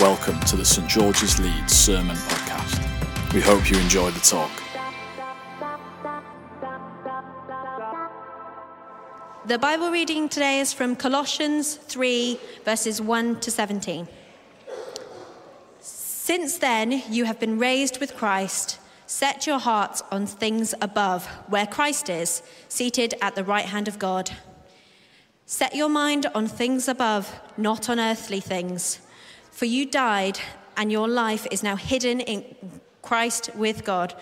Welcome to the St George's Leeds Sermon Podcast. We hope you enjoy the talk. The Bible reading today is from Colossians 3, verses 1 to 17. Since then, you have been raised with Christ. Set your hearts on things above, where Christ is, seated at the right hand of God. Set your mind on things above, not on earthly things. For you died, and your life is now hidden in Christ with God.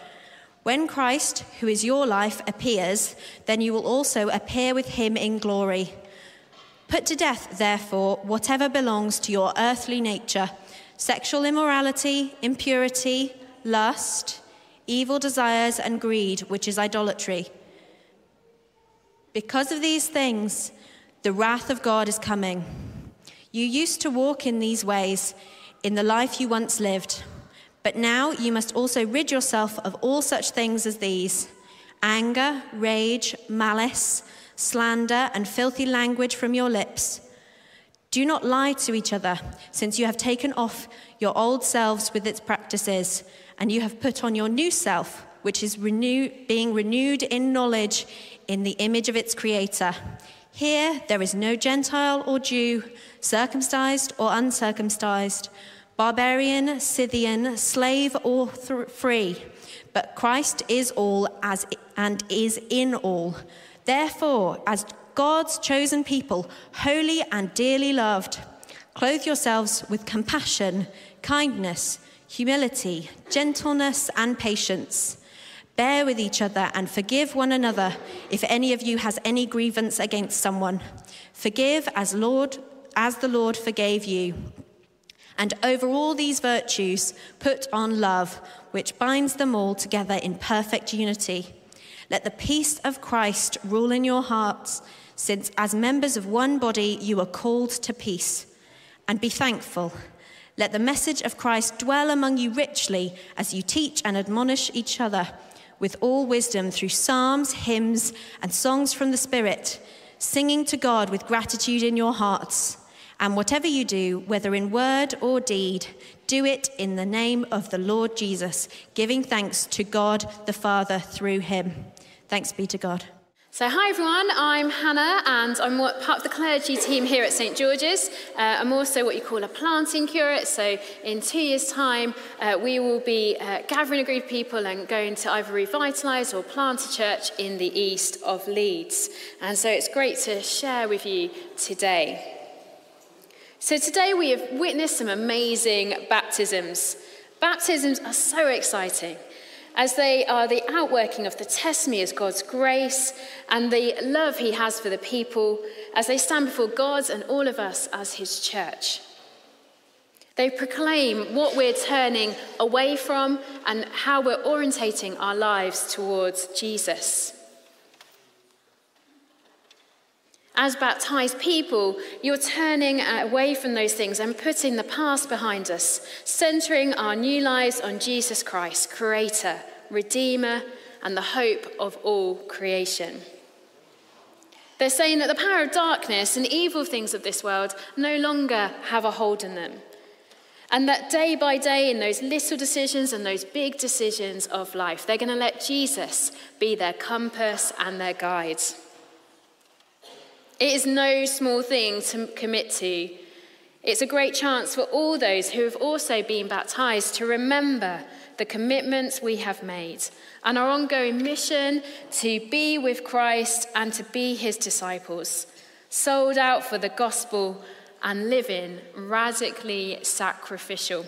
When Christ, who is your life, appears, then you will also appear with him in glory. Put to death, therefore, whatever belongs to your earthly nature sexual immorality, impurity, lust, evil desires, and greed, which is idolatry. Because of these things, the wrath of God is coming. You used to walk in these ways in the life you once lived. But now you must also rid yourself of all such things as these anger, rage, malice, slander, and filthy language from your lips. Do not lie to each other, since you have taken off your old selves with its practices, and you have put on your new self, which is renew- being renewed in knowledge in the image of its creator. Here there is no Gentile or Jew, circumcised or uncircumcised barbarian, Scythian, slave or th- free, but Christ is all as and is in all. Therefore, as God's chosen people, holy and dearly loved, clothe yourselves with compassion, kindness, humility, gentleness, and patience. Bear with each other and forgive one another if any of you has any grievance against someone. Forgive as Lord as the Lord forgave you. And over all these virtues, put on love, which binds them all together in perfect unity. Let the peace of Christ rule in your hearts, since as members of one body you are called to peace. And be thankful. Let the message of Christ dwell among you richly as you teach and admonish each other with all wisdom through psalms, hymns, and songs from the Spirit, singing to God with gratitude in your hearts. And whatever you do, whether in word or deed, do it in the name of the Lord Jesus, giving thanks to God the Father through him. Thanks be to God. So, hi everyone, I'm Hannah and I'm part of the clergy team here at St George's. Uh, I'm also what you call a planting curate. So, in two years' time, uh, we will be uh, gathering a group of people and going to either revitalise or plant a church in the east of Leeds. And so, it's great to share with you today. So, today we have witnessed some amazing baptisms. Baptisms are so exciting as they are the outworking of the testimony of God's grace and the love He has for the people as they stand before God and all of us as His church. They proclaim what we're turning away from and how we're orientating our lives towards Jesus. As baptized people, you're turning uh, away from those things and putting the past behind us, centering our new lives on Jesus Christ, Creator, Redeemer, and the hope of all creation. They're saying that the power of darkness and evil things of this world no longer have a hold on them. And that day by day, in those little decisions and those big decisions of life, they're going to let Jesus be their compass and their guide. It is no small thing to commit to. It's a great chance for all those who have also been baptized to remember the commitments we have made and our ongoing mission to be with Christ and to be his disciples, sold out for the gospel and living radically sacrificial.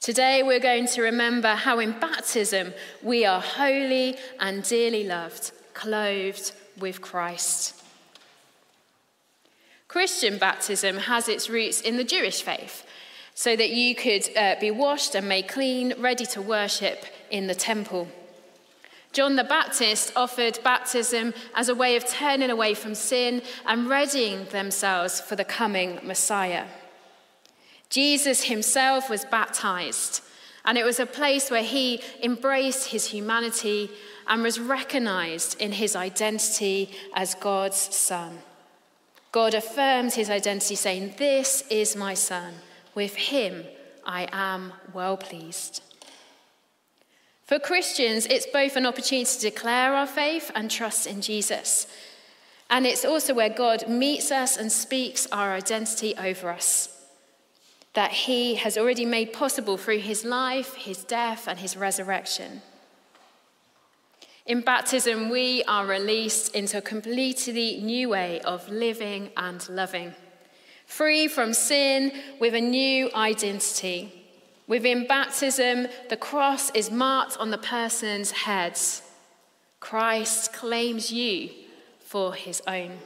Today, we're going to remember how in baptism we are holy and dearly loved, clothed with Christ. Christian baptism has its roots in the Jewish faith, so that you could uh, be washed and made clean, ready to worship in the temple. John the Baptist offered baptism as a way of turning away from sin and readying themselves for the coming Messiah. Jesus himself was baptized, and it was a place where he embraced his humanity and was recognized in his identity as God's son. God affirmed his identity, saying, This is my son. With him I am well pleased. For Christians, it's both an opportunity to declare our faith and trust in Jesus. And it's also where God meets us and speaks our identity over us that he has already made possible through his life, his death, and his resurrection. In baptism, we are released into a completely new way of living and loving, free from sin with a new identity. Within baptism, the cross is marked on the person's heads. Christ claims you for his own.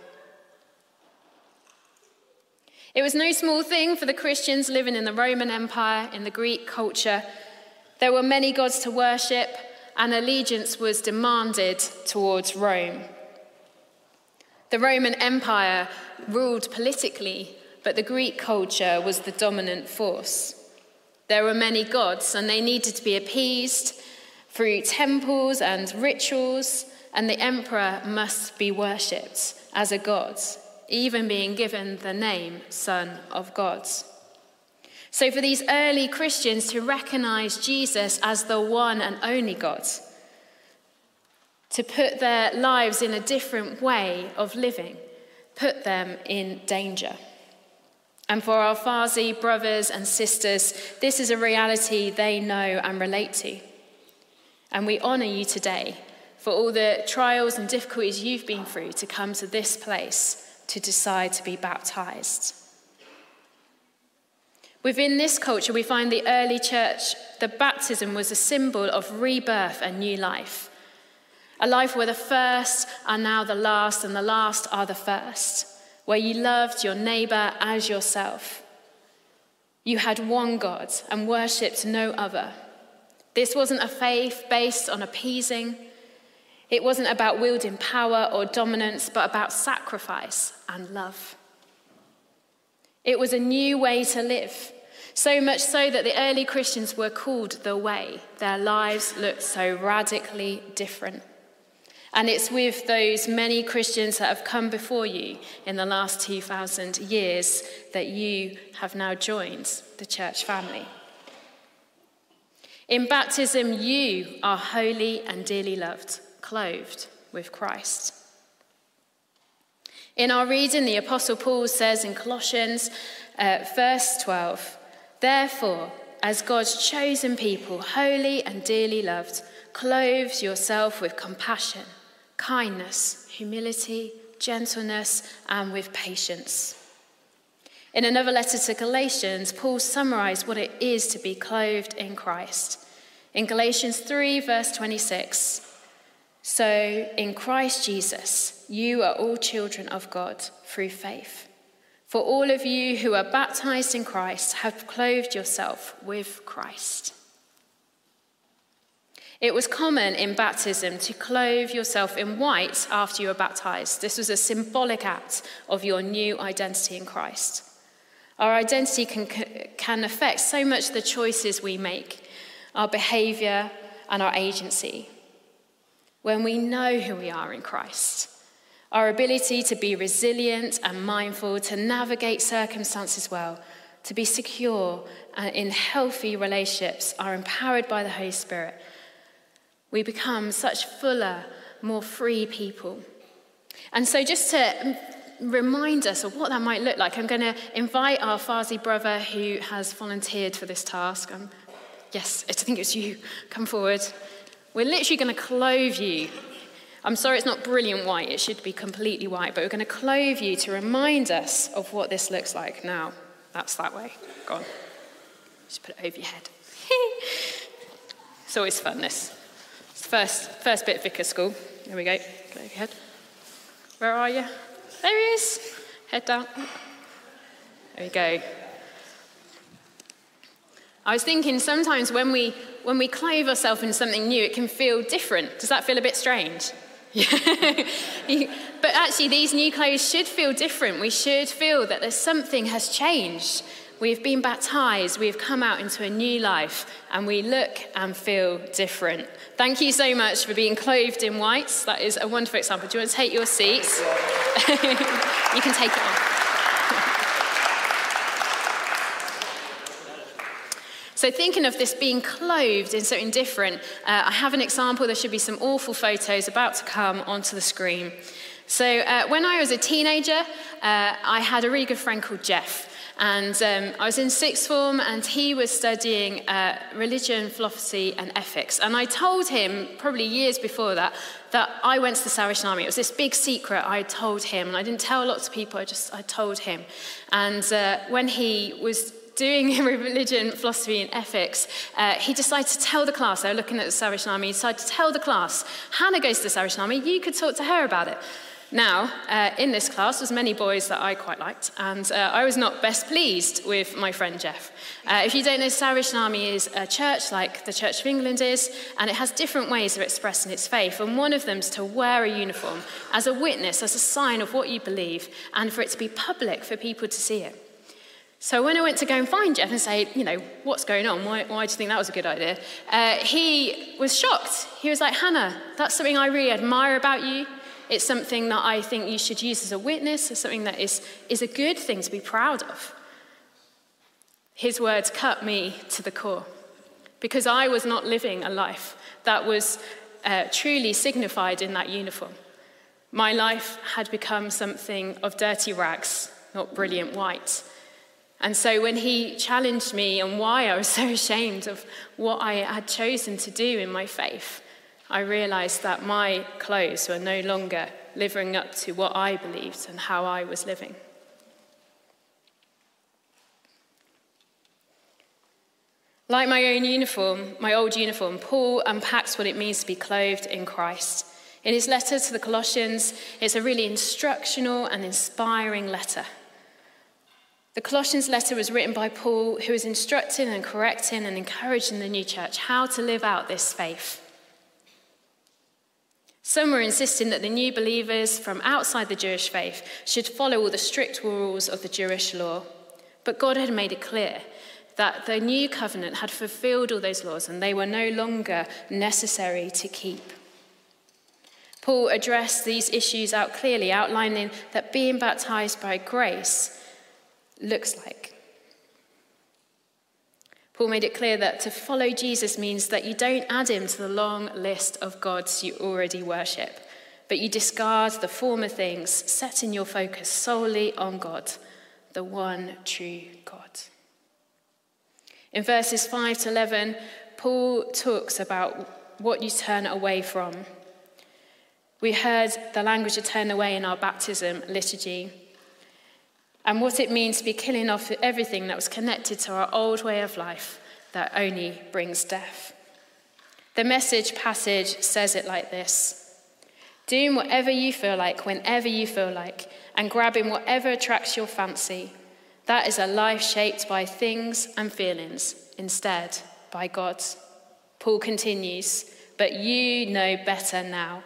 It was no small thing for the Christians living in the Roman Empire, in the Greek culture. There were many gods to worship, and allegiance was demanded towards Rome. The Roman Empire ruled politically, but the Greek culture was the dominant force. There were many gods, and they needed to be appeased through temples and rituals, and the emperor must be worshipped as a god, even being given the name Son of God. So, for these early Christians to recognize Jesus as the one and only God, to put their lives in a different way of living, put them in danger. And for our Farsi brothers and sisters, this is a reality they know and relate to. And we honour you today for all the trials and difficulties you've been through to come to this place to decide to be baptized. Within this culture, we find the early church, the baptism was a symbol of rebirth and new life. A life where the first are now the last and the last are the first, where you loved your neighbor as yourself. You had one God and worshipped no other. This wasn't a faith based on appeasing. It wasn't about wielding power or dominance, but about sacrifice and love. It was a new way to live, so much so that the early Christians were called the way. Their lives looked so radically different. And it's with those many Christians that have come before you in the last 2,000 years that you have now joined the church family. In baptism, you are holy and dearly loved, clothed with Christ. In our reading, the Apostle Paul says in Colossians, uh, verse 12, Therefore, as God's chosen people, holy and dearly loved, clothe yourself with compassion, kindness, humility, gentleness, and with patience. In another letter to Galatians, Paul summarized what it is to be clothed in Christ. In Galatians 3, verse 26, so, in Christ Jesus, you are all children of God through faith. For all of you who are baptized in Christ have clothed yourself with Christ. It was common in baptism to clothe yourself in white after you were baptized. This was a symbolic act of your new identity in Christ. Our identity can, can affect so much the choices we make, our behavior, and our agency when we know who we are in Christ. Our ability to be resilient and mindful, to navigate circumstances well, to be secure and in healthy relationships are empowered by the Holy Spirit. We become such fuller, more free people. And so, just to remind us of what that might look like, I'm going to invite our Farsi brother who has volunteered for this task. Um, yes, I think it's you. Come forward. We're literally going to clothe you. I'm sorry it's not brilliant white, it should be completely white, but we're going to clothe you to remind us of what this looks like. Now, that's that way. Go on. Just put it over your head. it's always fun, this. First, first bit of vicar school. There we go. Go over your head. Where are you? There he is. Head down. There we go. I was thinking sometimes when we, when we clothe ourselves in something new, it can feel different. Does that feel a bit strange? but actually, these new clothes should feel different. We should feel that there's something has changed. We have been baptized, we have come out into a new life, and we look and feel different. Thank you so much for being clothed in whites. That is a wonderful example. Do you want to take your seats? you can take it off. So, thinking of this being clothed in something different, uh, I have an example. There should be some awful photos about to come onto the screen. So, uh, when I was a teenager, uh, I had a really good friend called Jeff. And um, I was in sixth form, and he was studying uh, religion, philosophy, and ethics. And I told him, probably years before that, that I went to the Salvation Army. It was this big secret I told him, and I didn't tell lots of people. I just I told him. And uh, when he was doing religion, philosophy, and ethics, uh, he decided to tell the class, they were looking at the Salvation Army, he decided to tell the class, Hannah goes to the Salvation Army, you could talk to her about it. Now, uh, in this class, there's many boys that I quite liked, and uh, I was not best pleased with my friend Jeff. Uh, if you don't know, Salvation Army is a church like the Church of England is, and it has different ways of expressing its faith, and one of them is to wear a uniform as a witness, as a sign of what you believe, and for it to be public for people to see it. So when I went to go and find Jeff and say, you know, what's going on? Why, why do you think that was a good idea? Uh, he was shocked. He was like, Hannah, that's something I really admire about you. It's something that I think you should use as a witness, as something that is, is a good thing to be proud of. His words cut me to the core because I was not living a life that was uh, truly signified in that uniform. My life had become something of dirty rags, not brilliant white. And so when he challenged me on why I was so ashamed of what I had chosen to do in my faith, I realized that my clothes were no longer living up to what I believed and how I was living. Like my own uniform, my old uniform, Paul unpacks what it means to be clothed in Christ. In his letter to the Colossians, it's a really instructional and inspiring letter. The Colossians letter was written by Paul, who was instructing and correcting and encouraging the new church how to live out this faith. Some were insisting that the new believers from outside the Jewish faith should follow all the strict rules of the Jewish law. But God had made it clear that the new covenant had fulfilled all those laws and they were no longer necessary to keep. Paul addressed these issues out clearly, outlining that being baptized by grace looks like. Paul made it clear that to follow Jesus means that you don't add him to the long list of gods you already worship, but you discard the former things, setting your focus solely on God, the one true God. In verses 5 to 11, Paul talks about what you turn away from. We heard the language of turn away in our baptism liturgy and what it means to be killing off everything that was connected to our old way of life that only brings death. The message passage says it like this Doing whatever you feel like, whenever you feel like, and grabbing whatever attracts your fancy. That is a life shaped by things and feelings, instead by God. Paul continues, but you know better now.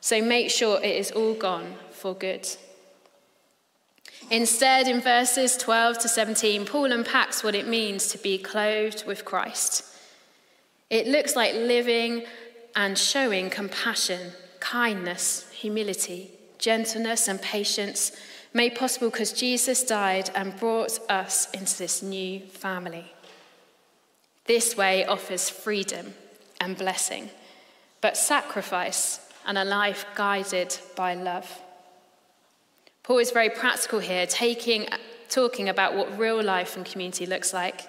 So make sure it is all gone for good. Instead, in verses 12 to 17, Paul unpacks what it means to be clothed with Christ. It looks like living and showing compassion, kindness, humility, gentleness, and patience made possible because Jesus died and brought us into this new family. This way offers freedom and blessing, but sacrifice and a life guided by love. Paul is very practical here, taking, talking about what real life and community looks like.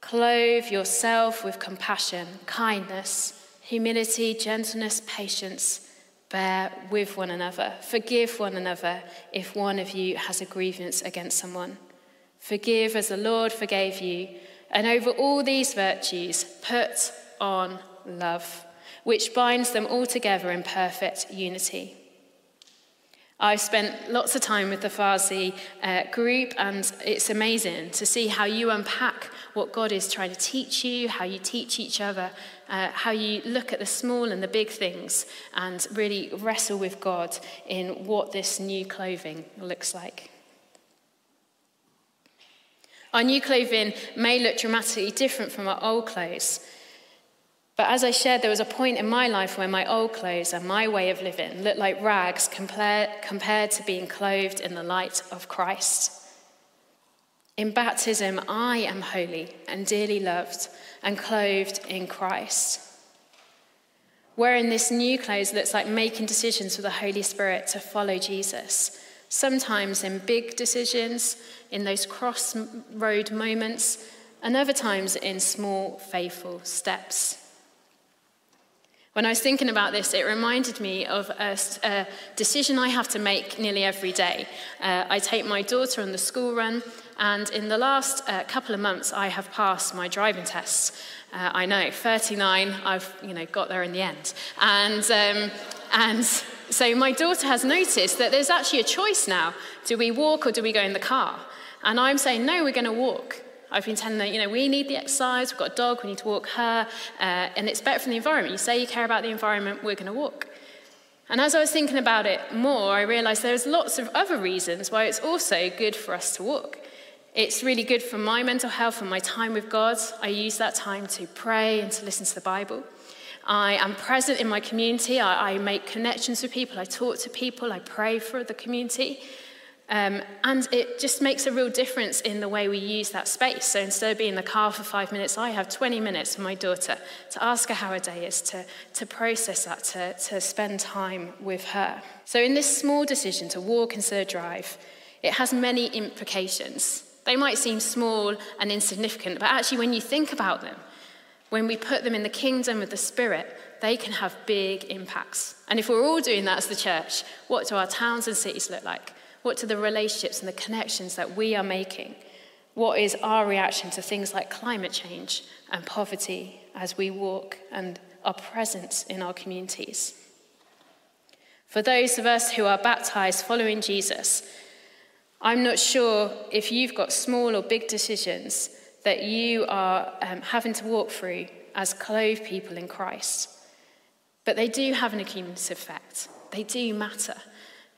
Clothe yourself with compassion, kindness, humility, gentleness, patience. Bear with one another. Forgive one another if one of you has a grievance against someone. Forgive as the Lord forgave you. And over all these virtues, put on love, which binds them all together in perfect unity. I've spent lots of time with the Farsi uh, group, and it's amazing to see how you unpack what God is trying to teach you, how you teach each other, uh, how you look at the small and the big things, and really wrestle with God in what this new clothing looks like. Our new clothing may look dramatically different from our old clothes. But as I shared, there was a point in my life where my old clothes and my way of living looked like rags compared, to being clothed in the light of Christ. In baptism, I am holy and dearly loved and clothed in Christ. Wearing this new clothes looks like making decisions with the Holy Spirit to follow Jesus, sometimes in big decisions, in those crossroad moments, and other times in small, faithful steps. When I was thinking about this, it reminded me of a, a decision I have to make nearly every day. Uh, I take my daughter on the school run, and in the last uh, couple of months, I have passed my driving tests. Uh, I know, 39, I've you know, got there in the end. And, um, and so my daughter has noticed that there's actually a choice now. Do we walk or do we go in the car? And I'm saying, no, we're going to walk. I've been telling her, you know, we need the exercise, we've got a dog, we need to walk her, uh, and it's better for the environment. You say you care about the environment, we're going to walk. And as I was thinking about it more, I realized there's lots of other reasons why it's also good for us to walk. It's really good for my mental health and my time with God. I use that time to pray and to listen to the Bible. I am present in my community. I, I make connections with people. I talk to people. I pray for the community. Um, and it just makes a real difference in the way we use that space. So instead of being in the car for five minutes, I have 20 minutes with my daughter to ask her how her day is, to, to process that, to, to spend time with her. So in this small decision to walk instead of drive, it has many implications. They might seem small and insignificant, but actually, when you think about them, when we put them in the kingdom of the Spirit, they can have big impacts. And if we're all doing that as the church, what do our towns and cities look like? What are the relationships and the connections that we are making? What is our reaction to things like climate change and poverty as we walk and are present in our communities? For those of us who are baptized following Jesus, I'm not sure if you've got small or big decisions that you are um, having to walk through as clothed people in Christ. But they do have an accumulative effect, they do matter.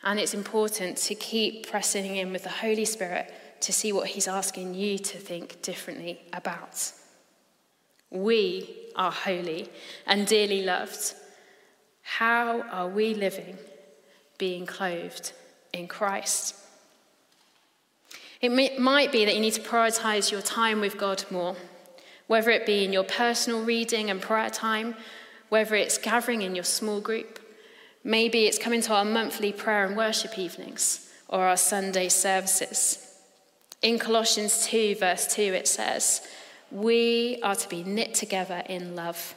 And it's important to keep pressing in with the Holy Spirit to see what He's asking you to think differently about. We are holy and dearly loved. How are we living being clothed in Christ? It may, might be that you need to prioritize your time with God more, whether it be in your personal reading and prayer time, whether it's gathering in your small group, Maybe it's coming to our monthly prayer and worship evenings or our Sunday services. In Colossians 2, verse 2, it says, We are to be knit together in love.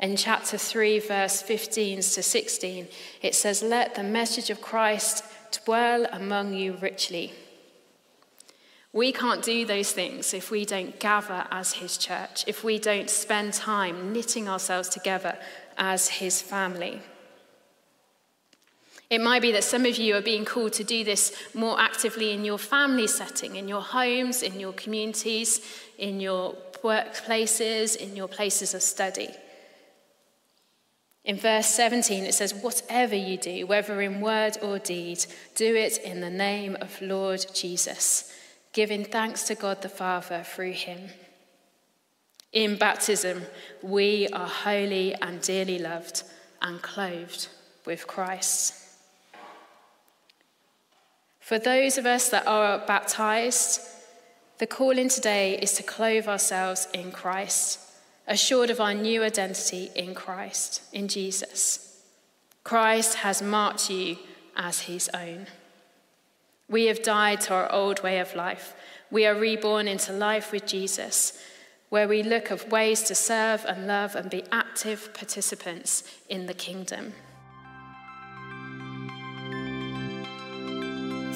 In chapter 3, verse 15 to 16, it says, Let the message of Christ dwell among you richly. We can't do those things if we don't gather as his church, if we don't spend time knitting ourselves together as his family. It might be that some of you are being called to do this more actively in your family setting, in your homes, in your communities, in your workplaces, in your places of study. In verse 17, it says, Whatever you do, whether in word or deed, do it in the name of Lord Jesus, giving thanks to God the Father through him. In baptism, we are holy and dearly loved and clothed with Christ. For those of us that are baptized, the calling today is to clothe ourselves in Christ, assured of our new identity in Christ, in Jesus. Christ has marked you as his own. We have died to our old way of life. We are reborn into life with Jesus, where we look of ways to serve and love and be active participants in the kingdom.